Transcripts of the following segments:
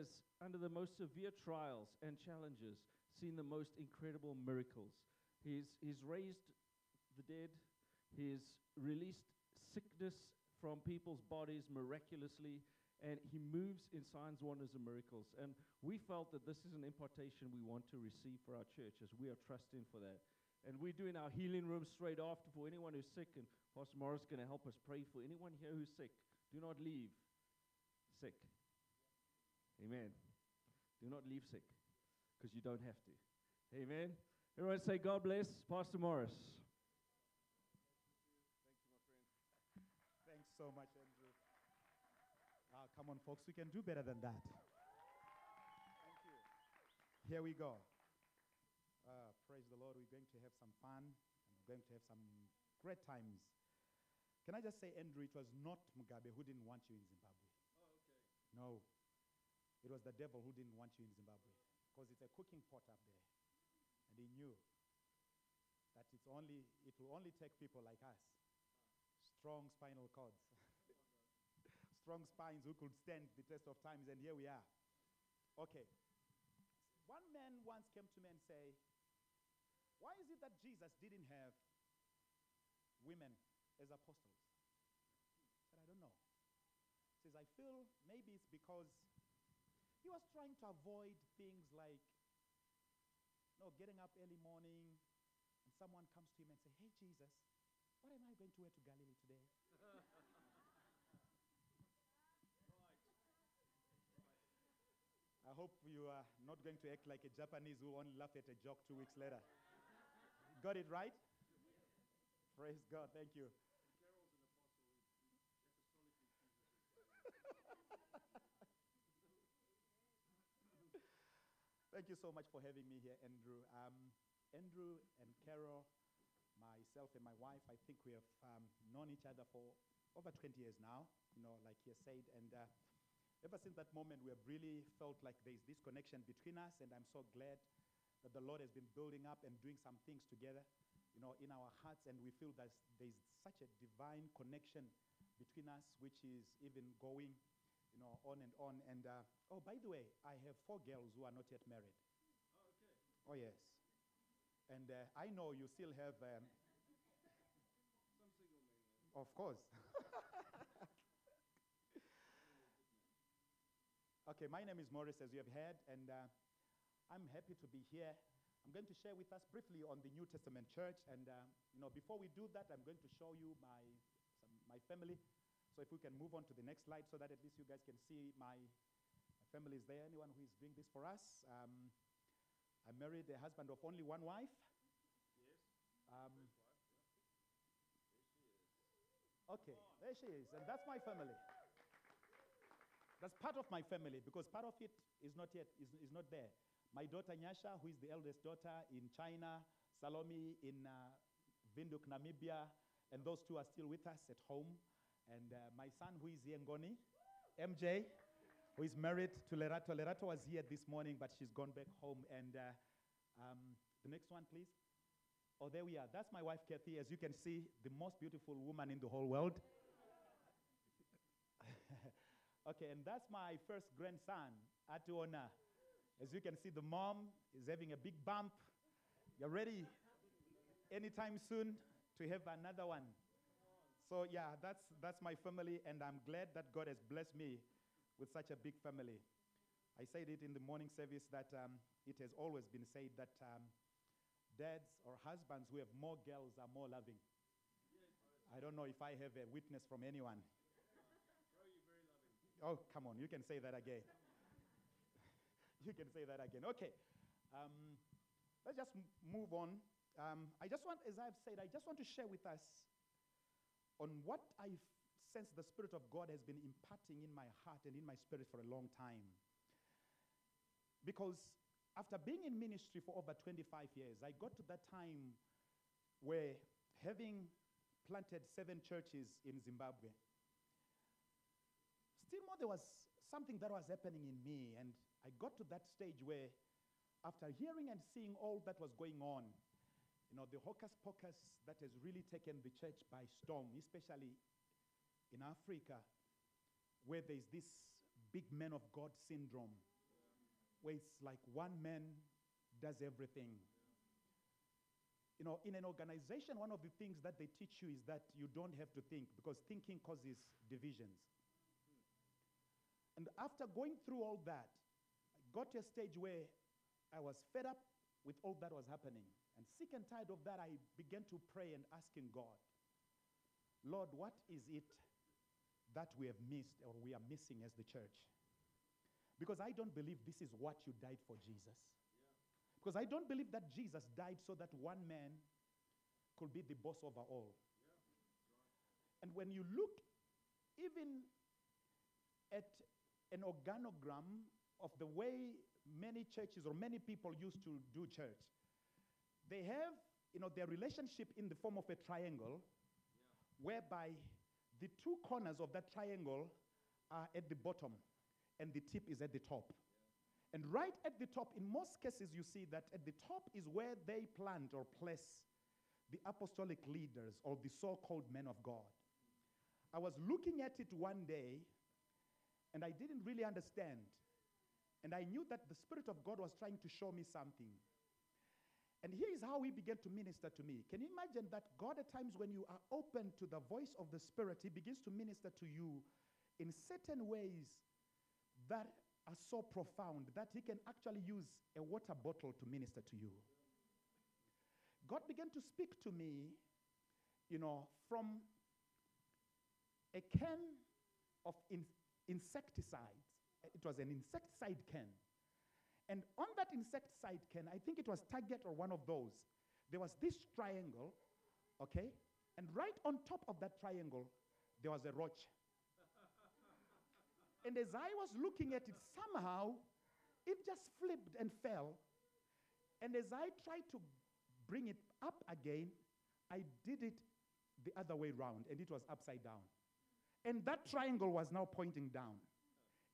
has, under the most severe trials and challenges, seen the most incredible miracles. He's, he's raised the dead, he's released sickness from people's bodies miraculously, and he moves in signs, wonders, and miracles. And we felt that this is an impartation we want to receive for our church as we are trusting for that. And we're doing our healing room straight after for anyone who's sick, and Pastor Morris is going to help us pray for anyone here who's sick. Do not leave sick. Amen. Do not leave sick because you don't have to. Amen. Everyone say, God bless Pastor Morris. Thank you, my friend. Thanks so much, Andrew. Ah, come on, folks. We can do better than that. Thank you. Here we go. Uh, praise the Lord. We're going to have some fun and we're going to have some great times. Can I just say, Andrew, it was not Mugabe who didn't want you in Zimbabwe. Oh, okay. No. It was the devil who didn't want you in Zimbabwe because it's a cooking pot up there. And he knew that it's only, it will only take people like us, strong spinal cords, strong spines who could stand the test of times, and here we are. Okay. One man once came to me and said, Why is it that Jesus didn't have women as apostles? I said, I don't know. He says, I feel maybe it's because he was trying to avoid things like you know, getting up early morning and someone comes to him and say, Hey Jesus, what am I going to wear to Galilee today? I hope you are not going to act like a Japanese who only laugh at a joke two weeks later. Got it right? Praise God. Thank you. Thank you so much for having me here, Andrew. Um, Andrew and Carol, myself and my wife, I think we have um, known each other for over 20 years now, you know, like you said. And uh, ever since that moment, we have really felt like there's this connection between us, and I'm so glad that the Lord has been building up and doing some things together, you know, in our hearts, and we feel that there's such a divine connection between us, which is even going, know, on and on. And uh, oh, by the way, I have four girls who are not yet married. Oh, okay. Oh, yes. And uh, I know you still have, um, Some single man. of course. okay, my name is Morris, as you have heard, and uh, I'm happy to be here. I'm going to share with us briefly on the New Testament church, and uh, you know, before we do that, I'm going to show you my, some, my family. So if we can move on to the next slide, so that at least you guys can see my, my family is there. Anyone who is doing this for us? Um, I married a husband of only one wife. Yes. Um, First wife, yeah. There she is. Okay, there she is, and that's my family. That's part of my family because part of it is not yet is, is not there. My daughter Nyasha, who is the eldest daughter in China, Salome in uh, Windhoek, Namibia, and those two are still with us at home. And uh, my son, who is here Ngoni, MJ, who is married to Lerato. Lerato was here this morning, but she's gone back home. And uh, um, the next one, please. Oh, there we are. That's my wife, Kathy. As you can see, the most beautiful woman in the whole world. okay, and that's my first grandson, Atuona. As you can see, the mom is having a big bump. You're ready anytime soon to have another one. So, yeah, that's, that's my family, and I'm glad that God has blessed me with such a big family. I said it in the morning service that um, it has always been said that um, dads or husbands who have more girls are more loving. I don't know if I have a witness from anyone. Oh, come on, you can say that again. you can say that again. Okay, um, let's just m- move on. Um, I just want, as I've said, I just want to share with us on what I sense the Spirit of God has been imparting in my heart and in my spirit for a long time. Because after being in ministry for over 25 years, I got to that time where having planted seven churches in Zimbabwe, still more there was something that was happening in me. And I got to that stage where, after hearing and seeing all that was going on, you know, the hocus pocus that has really taken the church by storm, especially in Africa, where there's this big man of God syndrome, where it's like one man does everything. You know, in an organization, one of the things that they teach you is that you don't have to think because thinking causes divisions. And after going through all that, I got to a stage where I was fed up with all that was happening. And sick and tired of that, I began to pray and asking God, Lord, what is it that we have missed or we are missing as the church? Because I don't believe this is what you died for, Jesus. Because I don't believe that Jesus died so that one man could be the boss over all. And when you look even at an organogram of the way many churches or many people used to do church, they have, you know, their relationship in the form of a triangle whereby the two corners of that triangle are at the bottom and the tip is at the top. And right at the top, in most cases, you see that at the top is where they plant or place the apostolic leaders or the so called men of God. I was looking at it one day and I didn't really understand. And I knew that the Spirit of God was trying to show me something. And here is how he began to minister to me. Can you imagine that God, at times, when you are open to the voice of the Spirit, he begins to minister to you in certain ways that are so profound that he can actually use a water bottle to minister to you. God began to speak to me, you know, from a can of in- insecticides. It was an insecticide can. And on that insecticide can, I think it was Target or one of those, there was this triangle, okay? And right on top of that triangle, there was a roach. and as I was looking at it, somehow it just flipped and fell. And as I tried to bring it up again, I did it the other way round, and it was upside down. And that triangle was now pointing down,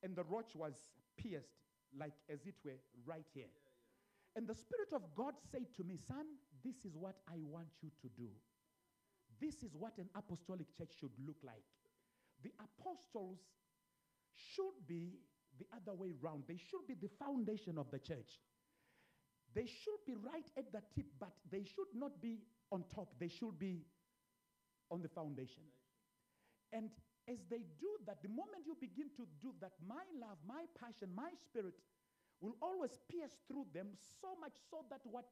and the roach was pierced, like as it were, right here. And the Spirit of God said to me, Son, this is what I want you to do. This is what an apostolic church should look like. The apostles should be the other way round, they should be the foundation of the church. They should be right at the tip, but they should not be on top. They should be on the foundation. And as they do that, the moment you begin to do that, my love, my passion, my spirit will always pierce through them so much so that what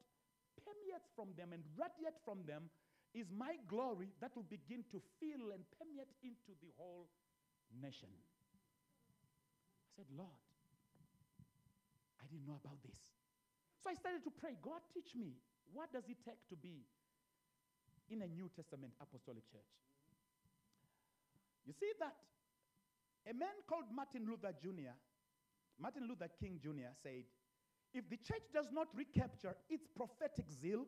permeates from them and radiates from them is my glory that will begin to fill and permeate into the whole nation. I said, Lord, I didn't know about this. So I started to pray, God, teach me. What does it take to be in a New Testament apostolic church? You see that a man called Martin Luther Jr., Martin Luther King Jr. said, if the church does not recapture its prophetic zeal,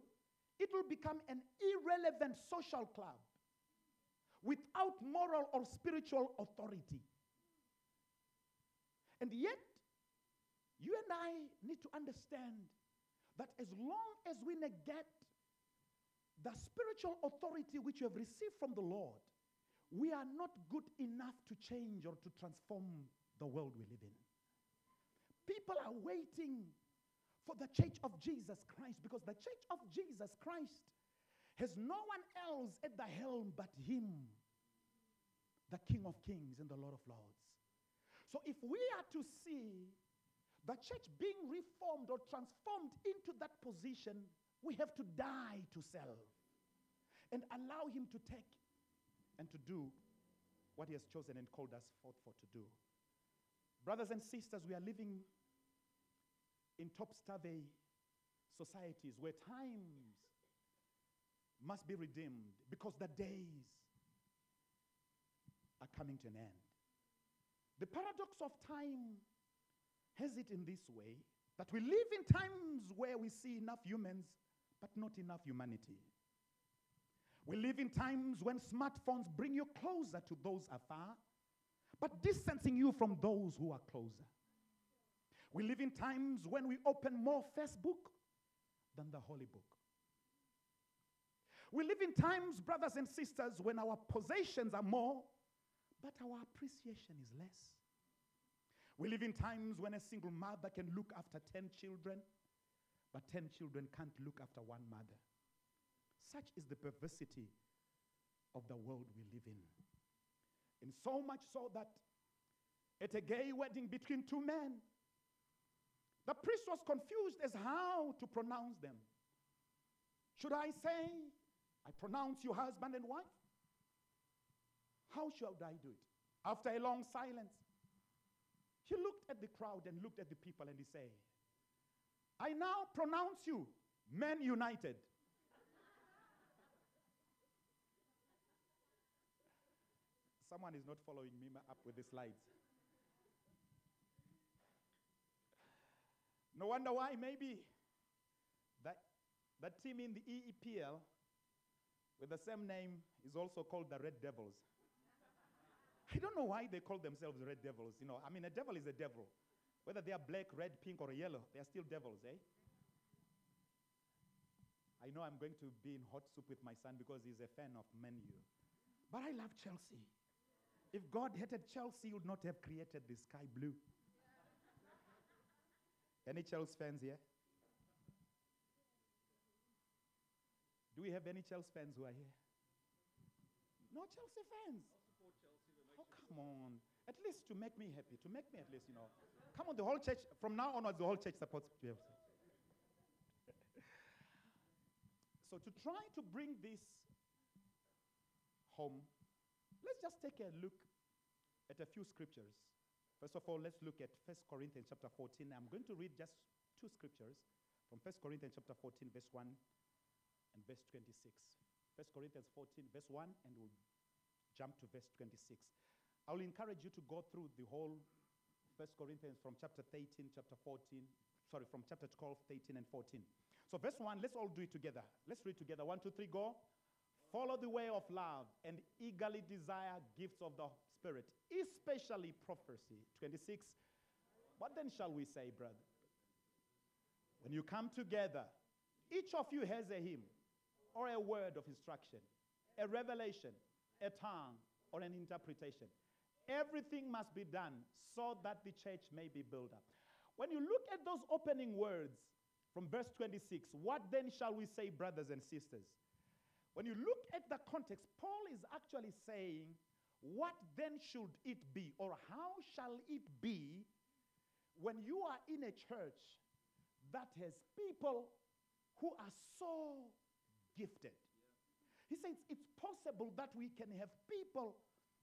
it will become an irrelevant social club without moral or spiritual authority. And yet, you and I need to understand that as long as we negate the spiritual authority which we have received from the Lord, we are not good enough to change or to transform the world we live in. People are waiting for the church of Jesus Christ because the church of Jesus Christ has no one else at the helm but Him, the King of Kings and the Lord of Lords. So if we are to see the church being reformed or transformed into that position, we have to die to self and allow Him to take and to do what He has chosen and called us forth for to do. Brothers and sisters, we are living in top stave societies where times must be redeemed because the days are coming to an end. The paradox of time has it in this way that we live in times where we see enough humans but not enough humanity. We live in times when smartphones bring you closer to those afar, but distancing you from those who are closer. We live in times when we open more Facebook than the Holy Book. We live in times, brothers and sisters, when our possessions are more, but our appreciation is less. We live in times when a single mother can look after 10 children, but 10 children can't look after one mother. Such is the perversity of the world we live in. And so much so that at a gay wedding between two men, the priest was confused as how to pronounce them. Should I say, I pronounce you husband and wife? How should I do it? After a long silence, he looked at the crowd and looked at the people and he said, I now pronounce you men united. Someone is not following me up with the slides. No wonder why, maybe that, that team in the EEPL with the same name is also called the Red Devils. I don't know why they call themselves Red Devils. You know, I mean, a devil is a devil. Whether they are black, red, pink, or yellow, they are still devils, eh? I know I'm going to be in hot soup with my son because he's a fan of Man U. But I love Chelsea. If God hated Chelsea, he would not have created the sky blue. Any Chelsea fans here? Do we have any Chelsea fans who are here? No Chelsea fans. Oh, come on. At least to make me happy, to make me at least, you know. Come on, the whole church, from now onwards, the whole church supports Chelsea. so to try to bring this home, let's just take a look at a few scriptures. First of all, let's look at 1 Corinthians chapter 14. I'm going to read just two scriptures from 1 Corinthians chapter 14, verse 1 and verse 26. 1 Corinthians 14, verse 1, and we'll jump to verse 26. I will encourage you to go through the whole 1 Corinthians from chapter 13, chapter 14, sorry, from chapter 12, 13, and 14. So, verse 1, let's all do it together. Let's read together. One, two, three, go. Follow the way of love and eagerly desire gifts of the Spirit, especially prophecy. 26. What then shall we say, brother? When you come together, each of you has a hymn or a word of instruction, a revelation, a tongue, or an interpretation. Everything must be done so that the church may be built up. When you look at those opening words from verse 26, what then shall we say, brothers and sisters? When you look at the context, Paul is actually saying, What then should it be, or how shall it be when you are in a church that has people who are so gifted? He says it's possible that we can have people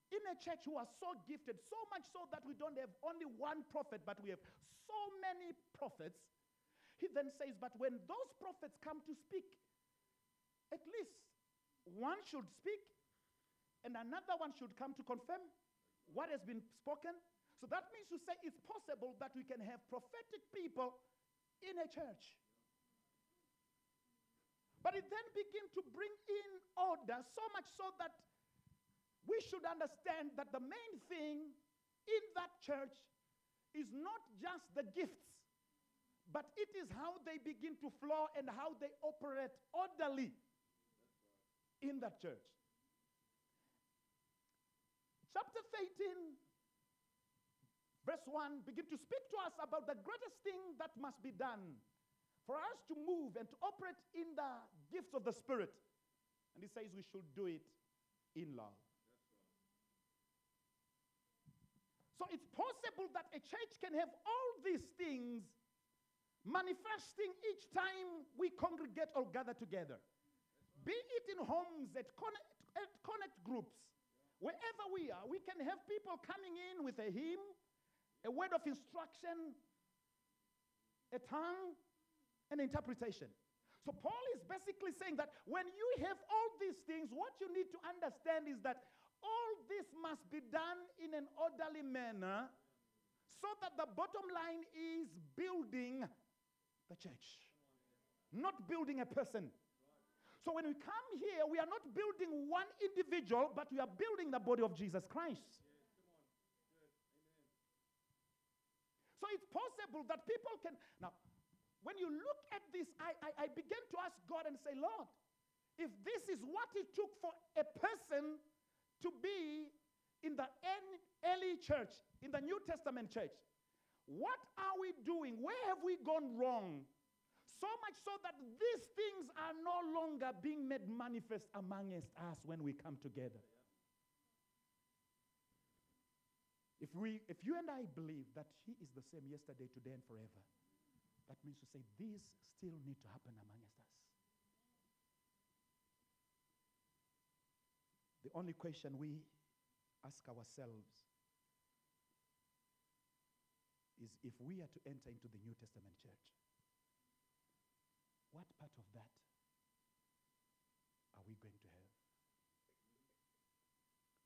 in a church who are so gifted, so much so that we don't have only one prophet, but we have so many prophets. He then says, But when those prophets come to speak, at least one should speak and another one should come to confirm what has been spoken. So that means to say it's possible that we can have prophetic people in a church. But it then begin to bring in order so much so that we should understand that the main thing in that church is not just the gifts, but it is how they begin to flow and how they operate orderly in that church. Chapter 13, verse 1, begin to speak to us about the greatest thing that must be done for us to move and to operate in the gifts of the Spirit. And he says we should do it in love. So it's possible that a church can have all these things manifesting each time we congregate or gather together. Be it in homes, at connect, at connect groups, wherever we are, we can have people coming in with a hymn, a word of instruction, a tongue, an interpretation. So Paul is basically saying that when you have all these things, what you need to understand is that all this must be done in an orderly manner so that the bottom line is building the church, not building a person. So when we come here, we are not building one individual, but we are building the body of Jesus Christ. So it's possible that people can. Now, when you look at this, I, I, I began to ask God and say, Lord, if this is what it took for a person to be in the early church, in the New Testament church, What are we doing? Where have we gone wrong? So much so that these things are no longer being made manifest amongst us when we come together. If, we, if you and I believe that He is the same yesterday, today, and forever, that means to say these still need to happen amongst us. The only question we ask ourselves is if we are to enter into the New Testament church, what part of that are we going to have?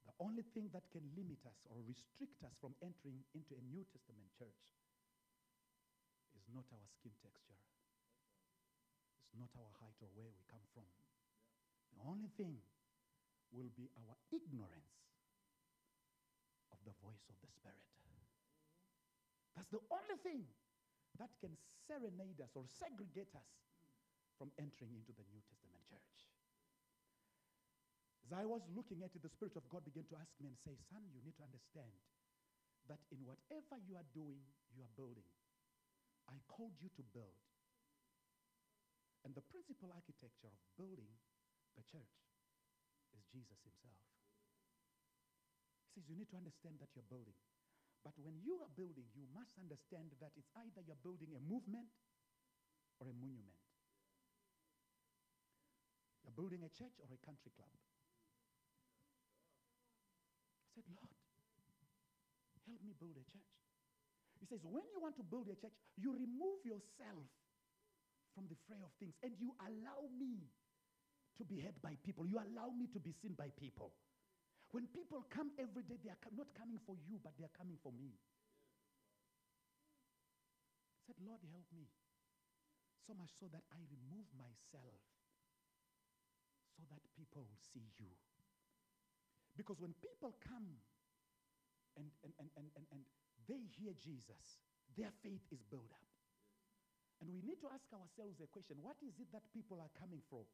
The only thing that can limit us or restrict us from entering into a New Testament church is not our skin texture, it's not our height or where we come from. The only thing will be our ignorance of the voice of the Spirit. That's the only thing that can serenade us or segregate us from entering into the New Testament church. As I was looking at it, the Spirit of God began to ask me and say, Son, you need to understand that in whatever you are doing, you are building. I called you to build. And the principal architecture of building the church is Jesus himself. He says, You need to understand that you're building. But when you are building, you must understand that it's either you're building a movement or a monument. Building a church or a country club. I said, Lord, help me build a church. He says, when you want to build a church, you remove yourself from the fray of things and you allow me to be heard by people. You allow me to be seen by people. When people come every day, they are co- not coming for you, but they are coming for me. I said, Lord, help me. So much so that I remove myself so that people will see you. Because when people come and, and, and, and, and, and they hear Jesus, their faith is built up. And we need to ask ourselves a question what is it that people are coming for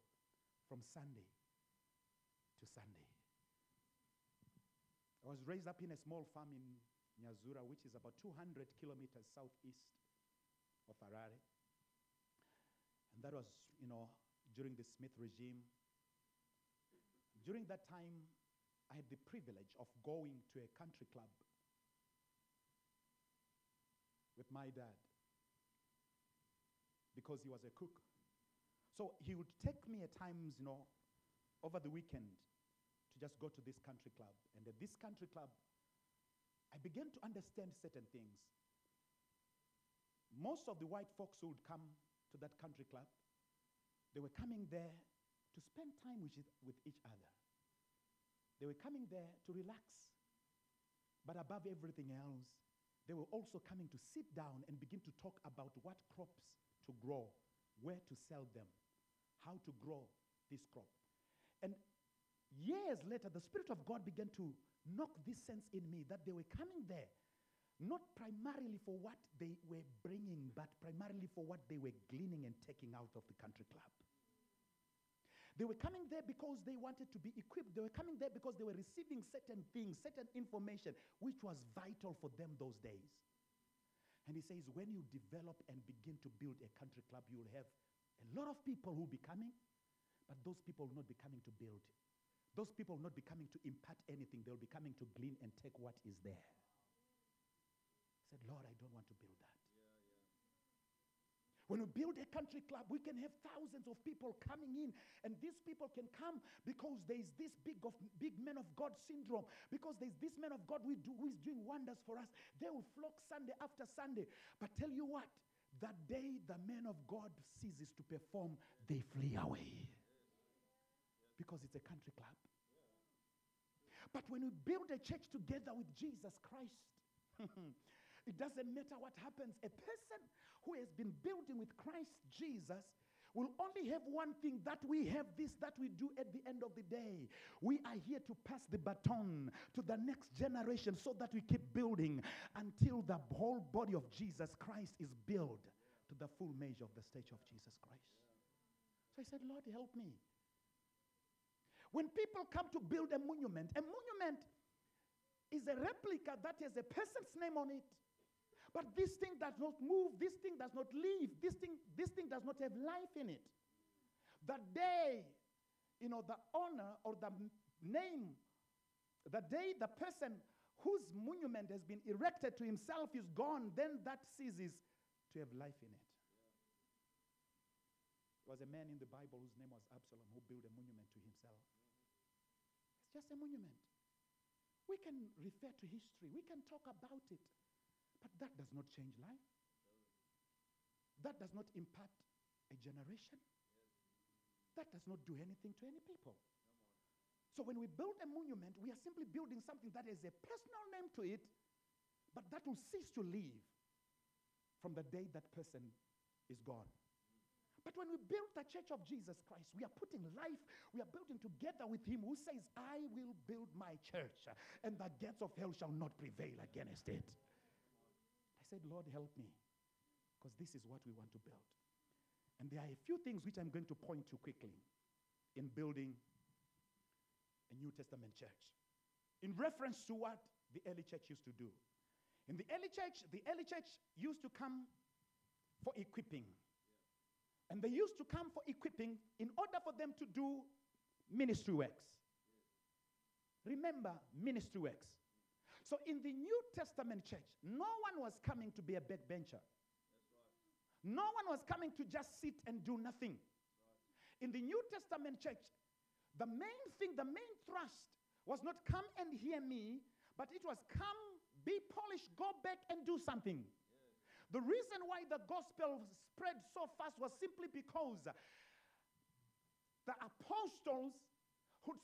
from Sunday to Sunday? I was raised up in a small farm in Nyazura, which is about 200 kilometers southeast of Harare. And that was, you know, during the Smith regime. During that time, I had the privilege of going to a country club with my dad because he was a cook. So he would take me at times, you know, over the weekend to just go to this country club. And at this country club, I began to understand certain things. Most of the white folks who would come to that country club, they were coming there to spend time with, with each other. They were coming there to relax. But above everything else, they were also coming to sit down and begin to talk about what crops to grow, where to sell them, how to grow this crop. And years later, the Spirit of God began to knock this sense in me that they were coming there not primarily for what they were bringing, but primarily for what they were gleaning and taking out of the country club. They were coming there because they wanted to be equipped. They were coming there because they were receiving certain things, certain information, which was vital for them those days. And he says, when you develop and begin to build a country club, you will have a lot of people who will be coming, but those people will not be coming to build. Those people will not be coming to impart anything. They'll be coming to glean and take what is there. I said, Lord, I don't want to build. When we build a country club, we can have thousands of people coming in, and these people can come because there is this big of big man of God syndrome. Because there's this man of God we do, who is doing wonders for us. They will flock Sunday after Sunday. But tell you what, that day the man of God ceases to perform, they flee away because it's a country club. But when we build a church together with Jesus Christ, it doesn't matter what happens. A person who has been building with Christ Jesus will only have one thing that we have this that we do at the end of the day. We are here to pass the baton to the next generation so that we keep building until the whole body of Jesus Christ is built to the full measure of the stature of Jesus Christ. So I said, Lord, help me. When people come to build a monument, a monument is a replica that has a person's name on it. But this thing does not move, this thing does not live, this thing, this thing does not have life in it. The day, you know, the honor or the name, the day the person whose monument has been erected to himself is gone, then that ceases to have life in it. There was a man in the Bible whose name was Absalom who built a monument to himself. It's just a monument. We can refer to history, we can talk about it, but that does not change life. That does not impact a generation. That does not do anything to any people. So when we build a monument, we are simply building something that has a personal name to it, but that will cease to live from the day that person is gone. But when we build the church of Jesus Christ, we are putting life, we are building together with him who says, I will build my church, and the gates of hell shall not prevail against it. Said, Lord, help me, because this is what we want to build. And there are a few things which I'm going to point to quickly in building a New Testament church. In reference to what the early church used to do. In the early church, the early church used to come for equipping. And they used to come for equipping in order for them to do ministry works. Remember, ministry works. So in the New Testament church, no one was coming to be a backbencher. No one was coming to just sit and do nothing. In the New Testament church, the main thing, the main thrust was not come and hear me, but it was come, be polished, go back and do something. The reason why the gospel spread so fast was simply because the apostles who'd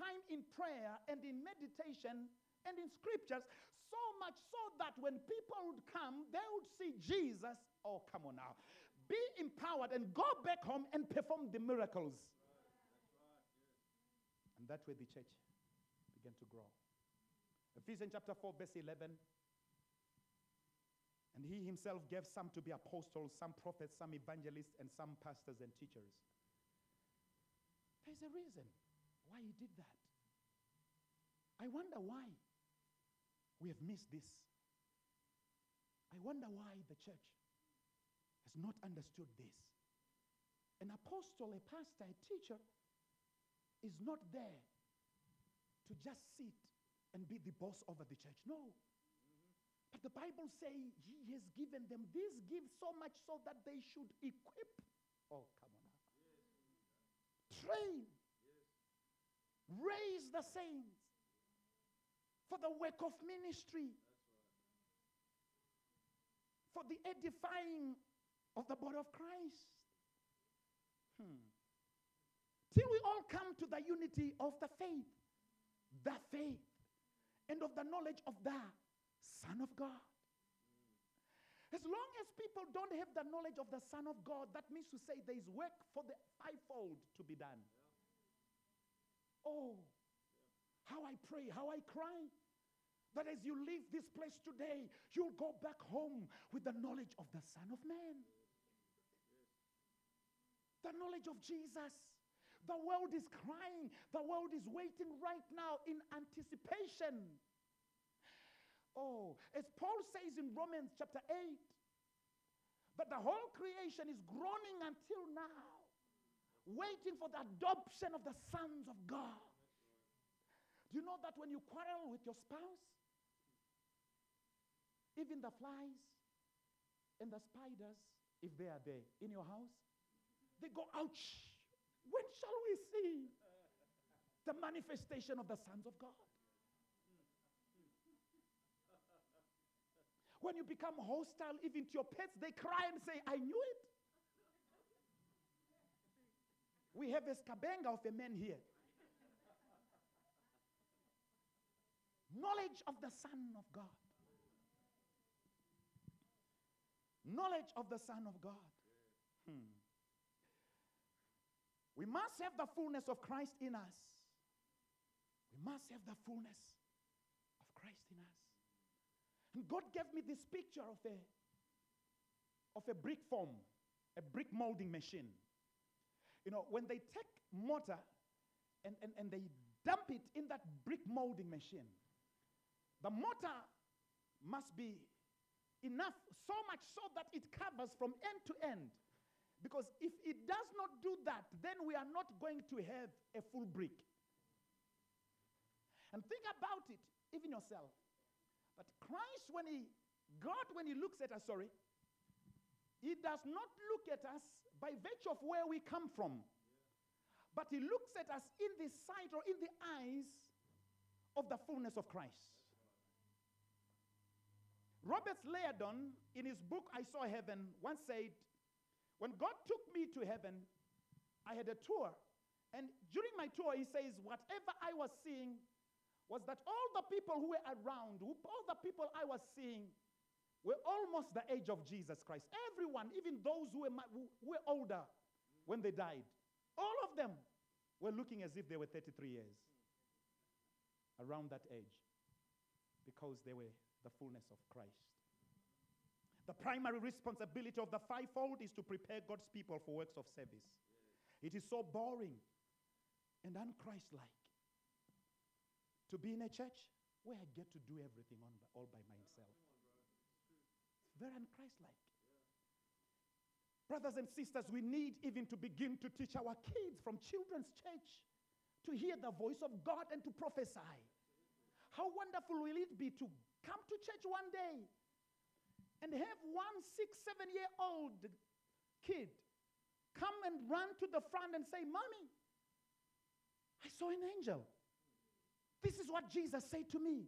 time in prayer and in meditation and in scriptures so much so that when people would come, they would see Jesus. Oh, come on now. Be empowered and go back home and perform the miracles. And that way the church began to grow. Ephesians chapter 4, verse 11. And he himself gave some to be apostles, some prophets, some evangelists, and some pastors and teachers. There's a reason why he did that. I wonder why we have missed this. I wonder why the church has not understood this. An apostle, a pastor, a teacher is not there to just sit and be the boss over the church. No. But the Bible says he has given them this gifts so much so that they should equip. Oh, come on now. Train. Raise the saints for the work of ministry. For the edifying of the body of Christ. Hmm. Till we all come to the unity of the faith, the faith, and of the knowledge of the Son of God. As long as people don't have the knowledge of the Son of God, that means to say there is work for the fivefold to be done. Oh, how I pray, how I cry. That as you leave this place today, you'll go back home with the knowledge of the Son of Man. The knowledge of Jesus. The world is crying. The world is waiting right now in anticipation. Oh, as Paul says in Romans chapter 8, that the whole creation is groaning until now, waiting for the adoption of the sons of God. Do you know that when you quarrel with your spouse, even the flies and the spiders, if they are there in your house, they go, ouch. When shall we see the manifestation of the sons of God? When you become hostile even to your pets, they cry and say, I knew it. We have a skabenga of a man here. Knowledge of the Son of God. Knowledge of the Son of God. Hmm. We must have the fullness of Christ in us. We must have the fullness of Christ in us. And God gave me this picture of a, of a brick form, a brick molding machine. You know, when they take mortar and, and, and they dump it in that brick molding machine, the mortar must be enough, so much so that it covers from end to end. Because if it does not do that, then we are not going to have a full brick. And think about it, even yourself. But Christ, when He, God, when He looks at us, sorry, He does not look at us by virtue of where we come from, but He looks at us in the sight or in the eyes of the fullness of Christ. Robert Liardon, in his book I Saw Heaven, once said, When God took me to heaven, I had a tour. And during my tour, he says, Whatever I was seeing was that all the people who were around, all the people I was seeing, were almost the age of Jesus Christ. Everyone, even those who were, who were older when they died, all of them were looking as if they were 33 years around that age because they were the fullness of Christ. The primary responsibility of the fivefold is to prepare God's people for works of service. It is so boring and unchristlike to be in a church where I get to do everything on, all by myself. It's very unchristlike. Brothers and sisters, we need even to begin to teach our kids from children's church to hear the voice of God and to prophesy. How wonderful will it be to come to church one day and have one six, seven year old kid come and run to the front and say, Mommy, I saw an angel. This is what Jesus said to me.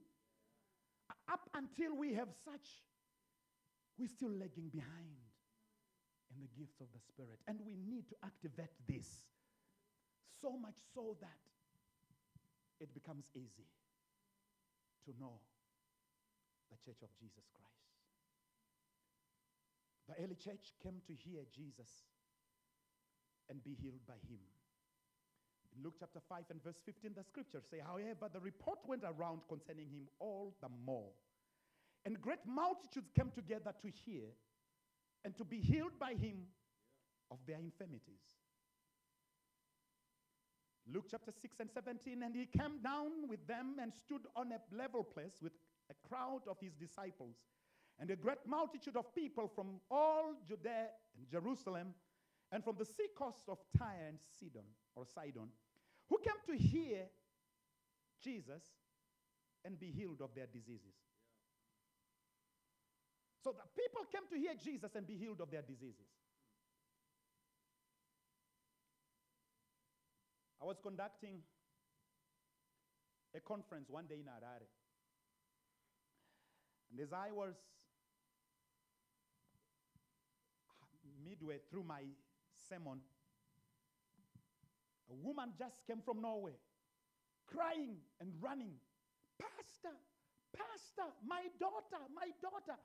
Up until we have such, we're still lagging behind in the gifts of the Spirit. And we need to activate this so much so that it becomes easy to know the church of Jesus Christ. The early church came to hear Jesus and be healed by him. In Luke chapter 5 and verse 15, the scriptures say, However, the report went around concerning him all the more. And great multitudes came together to hear and to be healed by him of their infirmities. Luke chapter 6 and 17, and he came down with them and stood on a level place with crowd of his disciples and a great multitude of people from all Judea and Jerusalem and from the sea coast of Tyre and Sidon or Sidon who came to hear Jesus and be healed of their diseases. So the people came to hear Jesus and be healed of their diseases. I was conducting a conference one day in Harare. And as I was midway through my sermon, a woman just came from nowhere crying and running. Pastor, Pastor, my daughter, my daughter.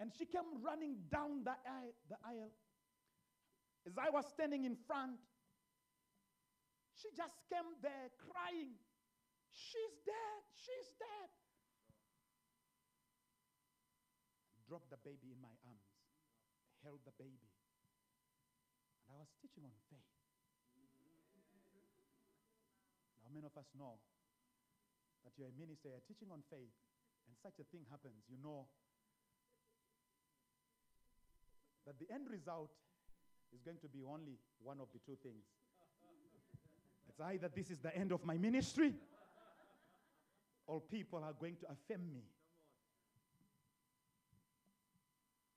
And she came running down the aisle, the aisle. As I was standing in front, she just came there crying. She's dead, she's dead. Dropped the baby in my arms, held the baby. And I was teaching on faith. Now, many of us know that you're a minister, you're teaching on faith, and such a thing happens, you know that the end result is going to be only one of the two things. It's either this is the end of my ministry, or people are going to affirm me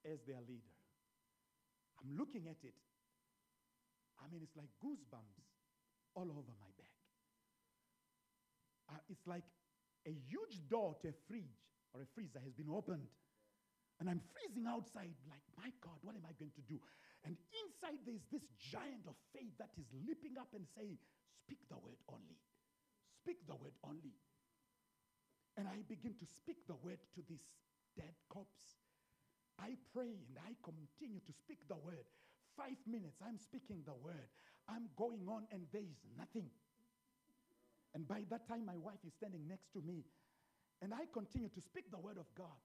as their leader. I'm looking at it. I mean, it's like goosebumps all over my back. Uh, it's like a huge door to a fridge or a freezer has been opened. And I'm freezing outside, like, my God, what am I going to do? And inside, there's this giant of faith that is leaping up and saying, Speak the word only. Speak the word only. And I begin to speak the word to this dead corpse. I pray and I continue to speak the word. Five minutes, I'm speaking the word. I'm going on, and there is nothing. And by that time, my wife is standing next to me. And I continue to speak the word of God.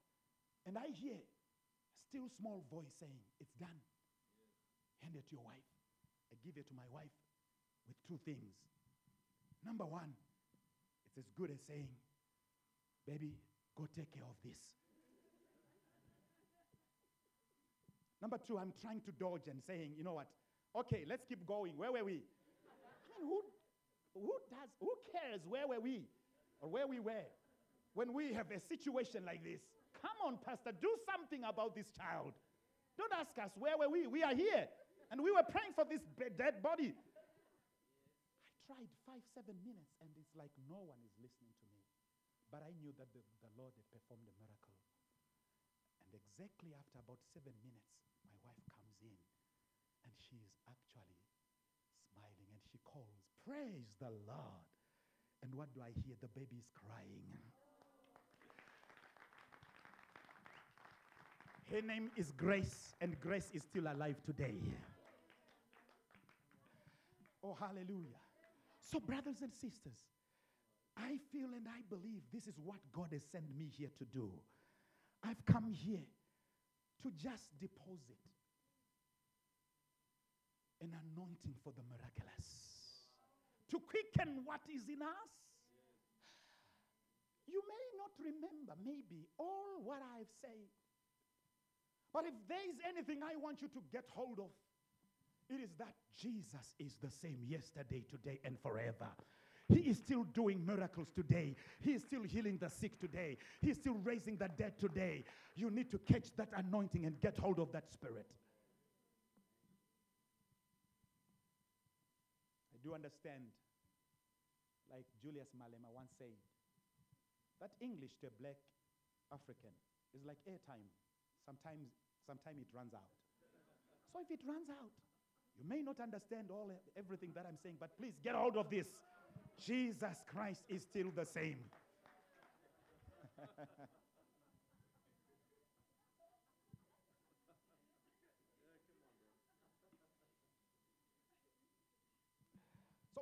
And I hear a still small voice saying, It's done. Hand it to your wife. I give it to my wife with two things. Number one, it's as good as saying, Baby, go take care of this. Number two, I'm trying to dodge and saying, you know what? Okay, let's keep going. Where were we? I mean, who, who does, who cares where were we or where we were when we have a situation like this? Come on, Pastor, do something about this child. Don't ask us where were we. We are here, and we were praying for this dead body. I tried five, seven minutes, and it's like no one is listening to me. But I knew that the, the Lord had performed a miracle. And exactly after about seven minutes, my wife comes in, and she is actually smiling, and she calls, Praise the Lord. And what do I hear? The baby is crying. Her name is Grace, and Grace is still alive today. Oh, hallelujah. So, brothers and sisters, I feel and I believe this is what God has sent me here to do. I've come here to just deposit an anointing for the miraculous, to quicken what is in us. You may not remember, maybe, all what I've said. But if there is anything I want you to get hold of, it is that Jesus is the same yesterday, today, and forever. He is still doing miracles today. He is still healing the sick today. He is still raising the dead today. You need to catch that anointing and get hold of that spirit. Do understand, like Julius Malema once said, that English to a black African is like airtime. Sometimes, sometimes it runs out. So if it runs out, you may not understand all everything that I'm saying, but please get hold of this. Jesus Christ is still the same.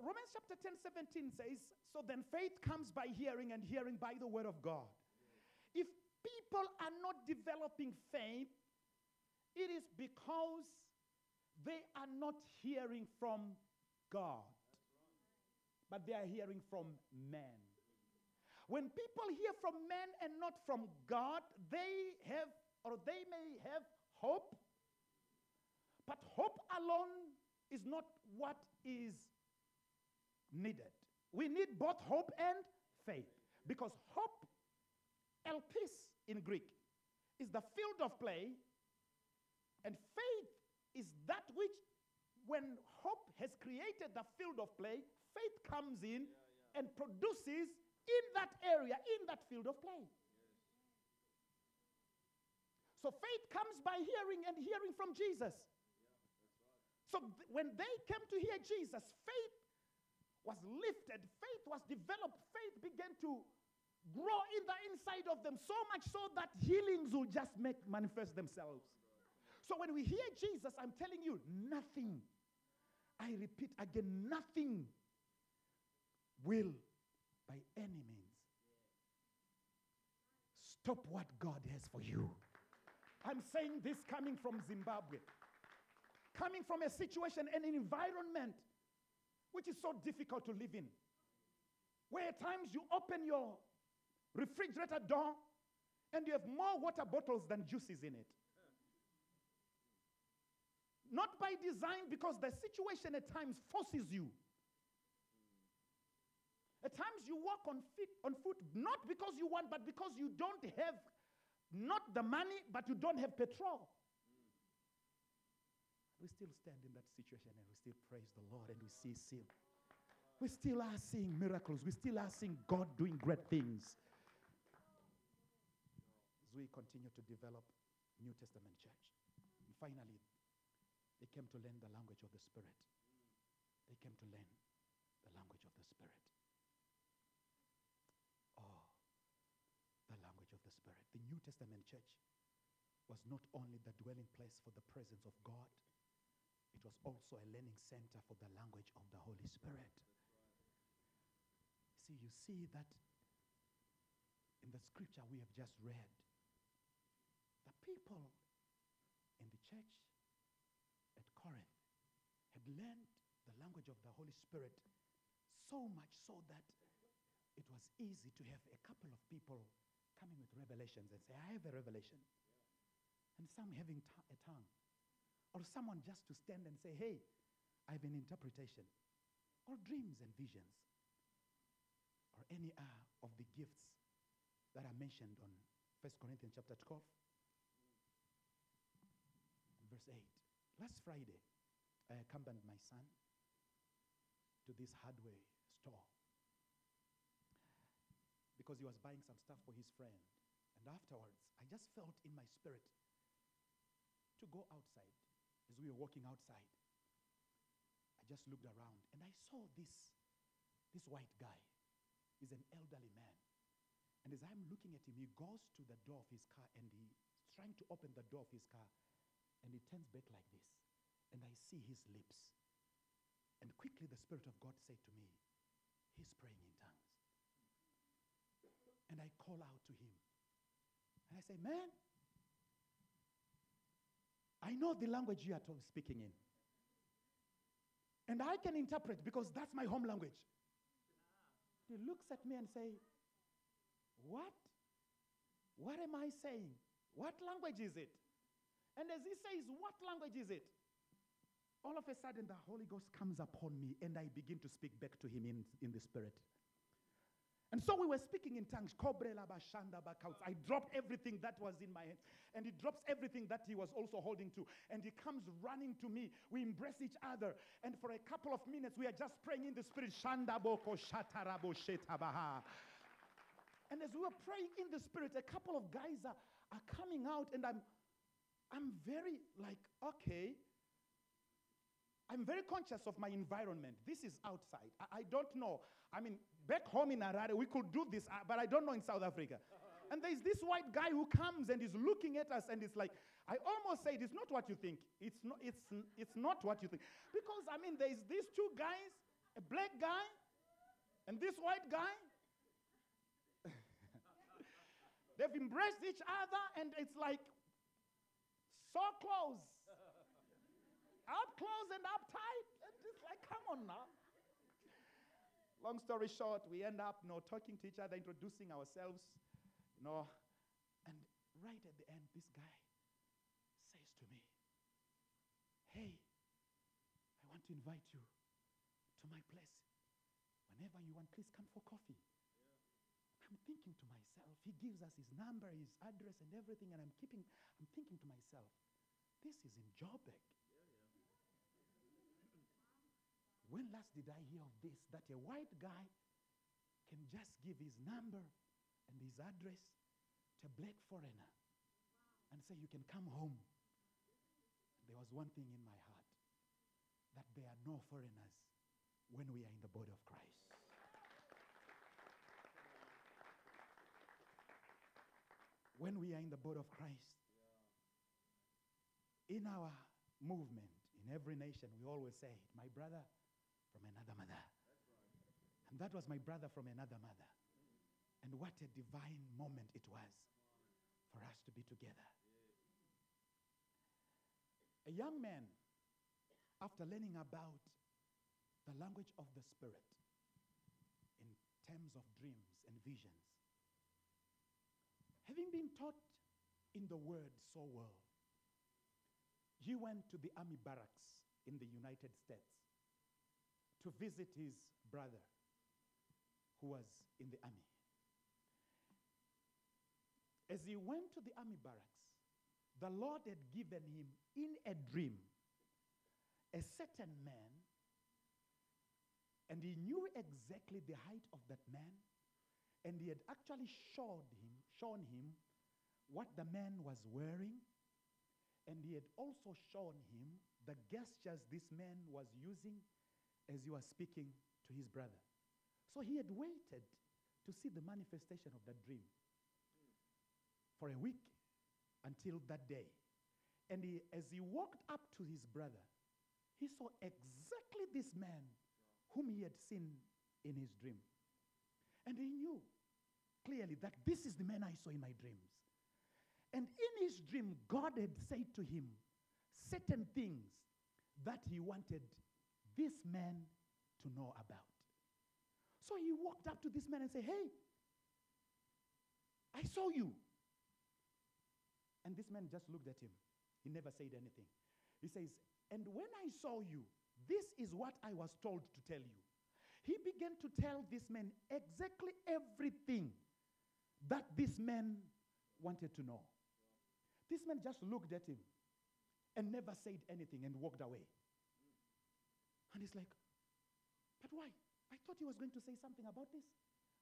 Romans chapter 10, 17 says, So then faith comes by hearing, and hearing by the word of God. If people are not developing faith, it is because they are not hearing from God, but they are hearing from man. When people hear from man and not from God, they have or they may have hope, but hope alone is not what is needed. We need both hope and faith because hope, elpis in Greek, is the field of play, and faith is that which, when hope has created the field of play, faith comes in and produces in that area, in that field of play. So faith comes by hearing and hearing from Jesus. So th- when they came to hear Jesus, faith was lifted, faith was developed, faith began to grow in the inside of them so much so that healings will just make manifest themselves. So when we hear Jesus, I'm telling you, nothing, I repeat again, nothing will by any means stop what God has for you. I'm saying this coming from Zimbabwe, coming from a situation and an environment which is so difficult to live in, where at times you open your refrigerator door and you have more water bottles than juices in it. Not by design, because the situation at times forces you. At times you walk on, feet, on foot, not because you want, but because you don't have not the money, but you don't have petrol. We still stand in that situation and we still praise the Lord and we see still. We still are seeing miracles. We still are seeing God doing great things. As we continue to develop New Testament church. And finally, they came to learn the language of the Spirit. They came to learn the language of the Spirit. Oh, the language of the Spirit. The New Testament church was not only the dwelling place for the presence of God, it was also a learning center for the language of the Holy Spirit. See, you see that in the scripture we have just read, the people in the church at Corinth had learned the language of the Holy Spirit so much so that it was easy to have a couple of people coming with revelations and say, I have a revelation. And some having t- a tongue. Or someone just to stand and say, hey, I have an interpretation, or dreams and visions, or any of the gifts that are mentioned on 1 Corinthians chapter 12, verse 8. Last Friday, I accompanied my son to this hardware store because he was buying some stuff for his friend. And afterwards, I just felt in my spirit to go outside. As we were walking outside, I just looked around and I saw this, this white guy. He's an elderly man. And as I'm looking at him, he goes to the door of his car and he's trying to open the door of his car. And he turns back like this. And I see his lips. And quickly the Spirit of God said to me, He's praying in tongues. And I call out to him. And I say, Man, I know the language you are speaking in. And I can interpret because that's my home language. He looks at me and say, What? What am I saying? What language is it? And as he says, What language is it? All of a sudden, the Holy Ghost comes upon me and I begin to speak back to him in, in the Spirit. And so we were speaking in tongues. I dropped everything that was in my hands. And he drops everything that he was also holding to. And he comes running to me. We embrace each other. And for a couple of minutes, we are just praying in the spirit. And as we were praying in the spirit, a couple of guys are, are coming out, and I'm I'm very like, okay. I'm very conscious of my environment. This is outside. I, I don't know. I mean, back home in Harare, we could do this, uh, but I don't know in South Africa. And there's this white guy who comes and is looking at us, and it's like, I almost said, it's not what you think. It's not, it's, it's not what you think. Because, I mean, there's these two guys, a black guy and this white guy. They've embraced each other, and it's like so close. up close and up tight. And it's like, come on now. Long story short, we end up you know, talking to each other, introducing ourselves, you know. And right at the end, this guy says to me, Hey, I want to invite you to my place. Whenever you want, please come for coffee. I'm thinking to myself, he gives us his number, his address, and everything, and I'm keeping, I'm thinking to myself, this is in Joburg. When last did I hear of this? That a white guy can just give his number and his address to a black foreigner and say, You can come home. There was one thing in my heart that there are no foreigners when we are in the body of Christ. When we are in the body of Christ, in our movement, in every nation, we always say, My brother from another mother. And that was my brother from another mother. And what a divine moment it was for us to be together. A young man, after learning about the language of the Spirit in terms of dreams and visions, having been taught in the Word so well, he went to the army barracks in the United States to visit his brother who was in the army. As he went to the army barracks, the Lord had given him in a dream a certain man, and he knew exactly the height of that man, and he had actually showed him, shown him what the man was wearing, and he had also shown him the gestures this man was using as you are speaking to his brother. So he had waited to see the manifestation of that dream for a week until that day. And he, as he walked up to his brother, he saw exactly this man whom he had seen in his dream. And he knew clearly that this is the man I saw in my dreams. And in his dream, God had said to him certain things that he wanted this man to know about. So he walked up to this man and said, Hey, I saw you. And this man just looked at him. He never said anything. He says, And when I saw you, this is what I was told to tell you. He began to tell this man exactly everything that this man wanted to know. This man just looked at him and never said anything and walked away. And he's like, But why? I thought he was going to say something about this.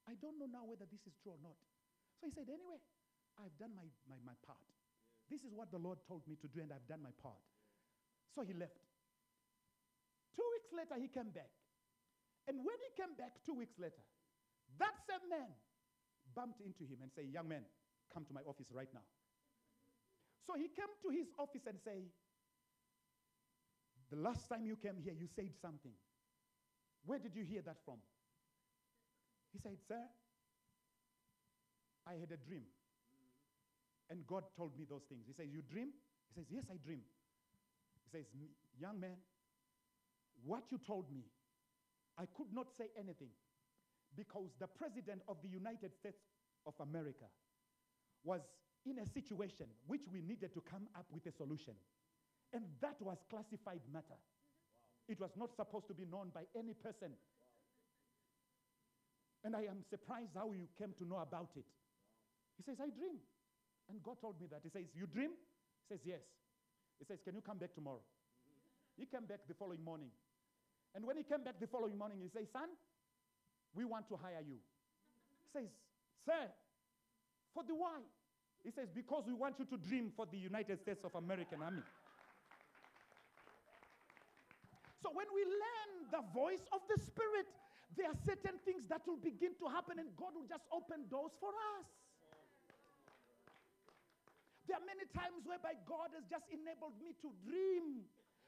I don't know now whether this is true or not. So he said, Anyway, I've done my, my, my part. This is what the Lord told me to do, and I've done my part. So he left. Two weeks later, he came back. And when he came back two weeks later, that same man bumped into him and said, Young man, come to my office right now. So he came to his office and say, The last time you came here, you said something. Where did you hear that from? He said, Sir, I had a dream. And God told me those things. He says, You dream? He says, Yes, I dream. He says, Young man, what you told me, I could not say anything because the president of the United States of America was in a situation which we needed to come up with a solution. And that was classified matter. It was not supposed to be known by any person. And I am surprised how you came to know about it. He says, I dream. And God told me that. He says, You dream? He says, Yes. He says, Can you come back tomorrow? He came back the following morning. And when he came back the following morning, he says, Son, we want to hire you. He says, Sir, for the why? He says, Because we want you to dream for the United States of American Army. So when we learn the voice of the Spirit, there are certain things that will begin to happen, and God will just open doors for us. There are many times whereby God has just enabled me to dream,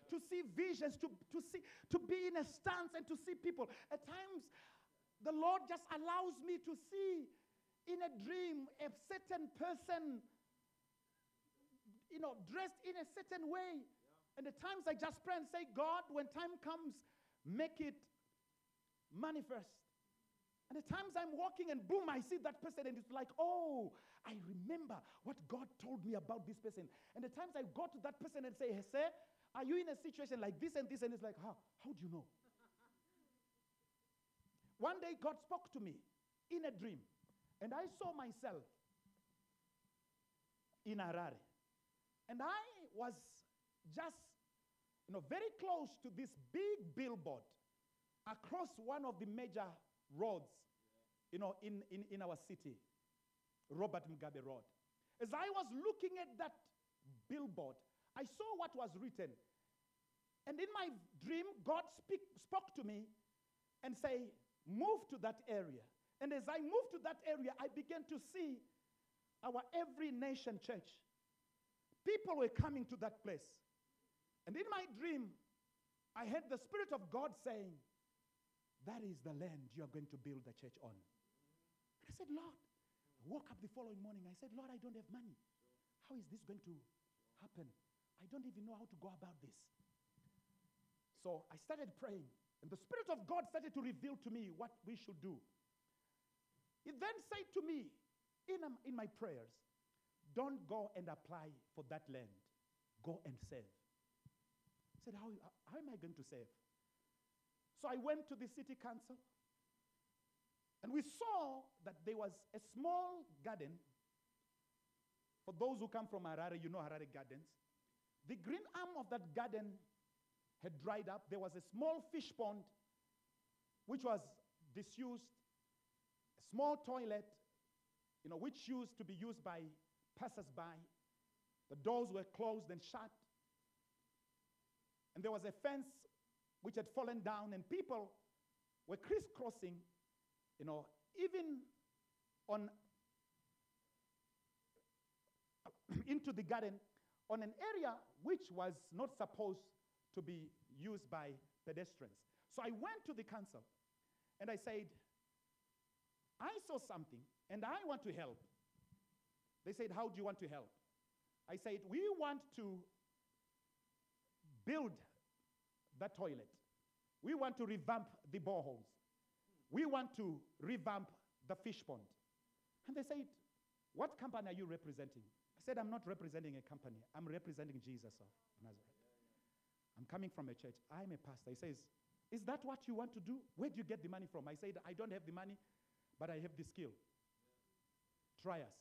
to see visions, to, to see, to be in a stance and to see people. At times, the Lord just allows me to see in a dream a certain person, you know, dressed in a certain way. And at times I just pray and say, God, when time comes, make it manifest. And at times I'm walking and boom, I see that person and it's like, oh, I remember what God told me about this person. And at times I go to that person and say, hey, sir, are you in a situation like this and this? And it's like, how? How do you know? One day God spoke to me in a dream, and I saw myself in Harare. And I was just, you know, very close to this big billboard across one of the major roads, you know, in, in, in our city, Robert Mugabe Road. As I was looking at that billboard, I saw what was written. And in my dream, God speak, spoke to me and say, move to that area. And as I moved to that area, I began to see our every nation church. People were coming to that place. And in my dream, I heard the Spirit of God saying, That is the land you are going to build the church on. And I said, Lord, I woke up the following morning. I said, Lord, I don't have money. How is this going to happen? I don't even know how to go about this. So I started praying, and the Spirit of God started to reveal to me what we should do. He then said to me in, um, in my prayers, Don't go and apply for that land, go and save. Said, how, how am I going to save? So I went to the city council, and we saw that there was a small garden. For those who come from Harare, you know Harare Gardens. The green arm of that garden had dried up. There was a small fish pond, which was disused, a small toilet, you know, which used to be used by passers-by. The doors were closed and shut. And there was a fence which had fallen down, and people were crisscrossing, you know, even on into the garden on an area which was not supposed to be used by pedestrians. So I went to the council and I said, I saw something and I want to help. They said, How do you want to help? I said, We want to build the toilet. We want to revamp the boreholes. We want to revamp the fish pond. And they said, What company are you representing? I said, I'm not representing a company. I'm representing Jesus of Nazareth. I'm coming from a church. I'm a pastor. He says, Is that what you want to do? Where do you get the money from? I said, I don't have the money, but I have the skill. Try us.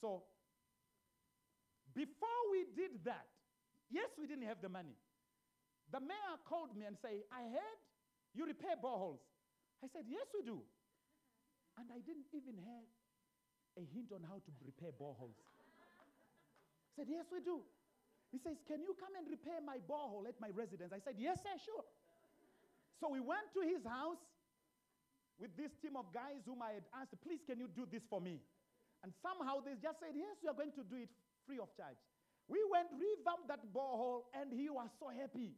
So, before we did that, yes, we didn't have the money. The mayor called me and said, I heard you repair boreholes. I said, Yes, we do. And I didn't even have a hint on how to repair boreholes. I said, Yes, we do. He says, Can you come and repair my borehole at my residence? I said, Yes, sir, sure. So we went to his house with this team of guys whom I had asked, Please, can you do this for me? And somehow they just said, Yes, we are going to do it free of charge. We went, revamped that borehole, and he was so happy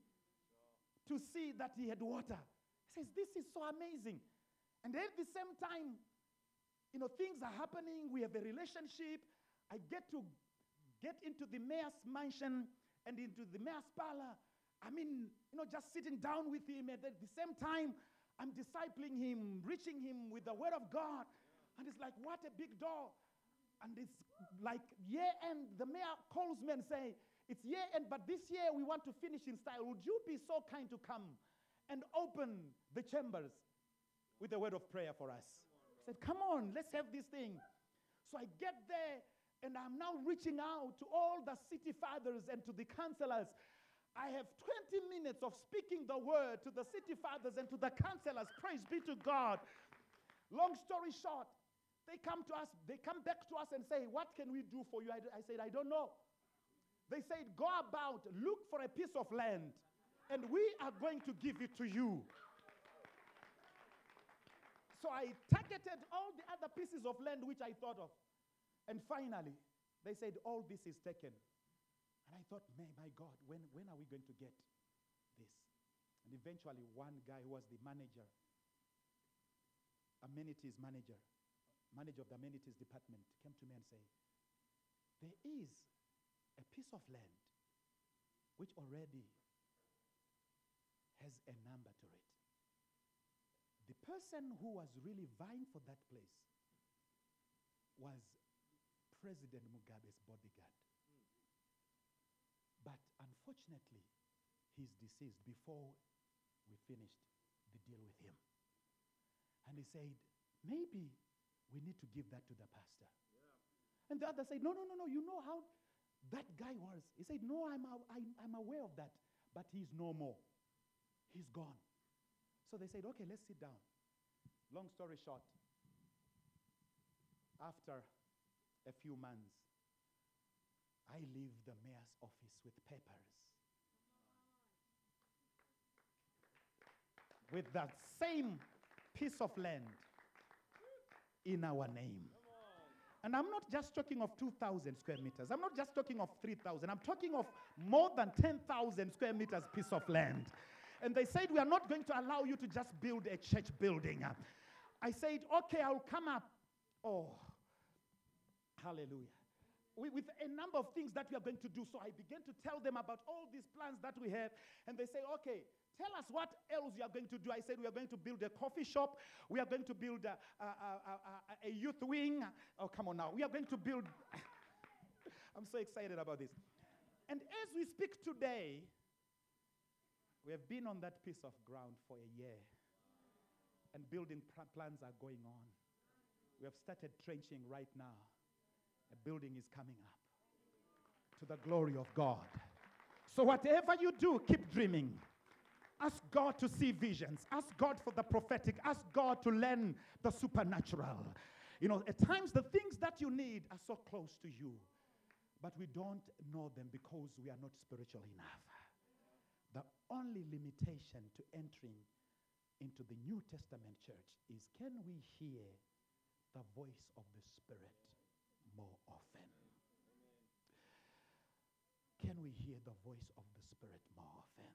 to see that he had water. He says, This is so amazing. And at the same time, you know, things are happening. We have a relationship. I get to get into the mayor's mansion and into the mayor's parlor. I mean, you know, just sitting down with him. And at the same time, I'm discipling him, reaching him with the word of God. And it's like, what a big door. And it's like yeah, and The mayor calls me and say, it's year end, but this year we want to finish in style. Would you be so kind to come and open the chambers with a word of prayer for us? I said, come on, let's have this thing. So I get there and I'm now reaching out to all the city fathers and to the councillors. I have 20 minutes of speaking the word to the city fathers and to the councillors. Praise be to God. Long story short, they come to us, they come back to us and say, What can we do for you? I, I said, I don't know. They said, Go about, look for a piece of land, and we are going to give it to you. So I targeted all the other pieces of land which I thought of. And finally, they said, All this is taken. And I thought, my, my God, when, when are we going to get this? And eventually, one guy who was the manager, amenities manager, manager of the amenities department, came to me and said, There is a piece of land which already has a number to it. The person who was really vying for that place was President Mugabe's bodyguard. But unfortunately, he's deceased before we finished the deal with him. And he said, maybe we need to give that to the pastor. And the other said, no, no, no, no, you know how that guy was. He said, no, I'm, I'm, I'm aware of that, but he's no more. He's gone. So they said, okay, let's sit down. Long story short, after a few months, I leave the mayor's office with papers. With that same piece of land in our name. And I'm not just talking of 2,000 square meters. I'm not just talking of 3,000. I'm talking of more than 10,000 square meters piece of land. And they said, We are not going to allow you to just build a church building. I said, Okay, I'll come up. Oh, hallelujah. With, with a number of things that we are going to do. So I began to tell them about all these plans that we have. And they say, Okay, tell us what else you are going to do. I said, We are going to build a coffee shop. We are going to build a, a, a, a- youth wing. Oh, come on now. We are going to build. I'm so excited about this. And as we speak today, we have been on that piece of ground for a year, and building pl- plans are going on. We have started trenching right now. A building is coming up to the glory of God. So, whatever you do, keep dreaming. Ask God to see visions. Ask God for the prophetic. Ask God to learn the supernatural. You know, at times the things that you need are so close to you, but we don't know them because we are not spiritual enough. The only limitation to entering into the New Testament church is can we hear the voice of the Spirit more often? Can we hear the voice of the Spirit more often?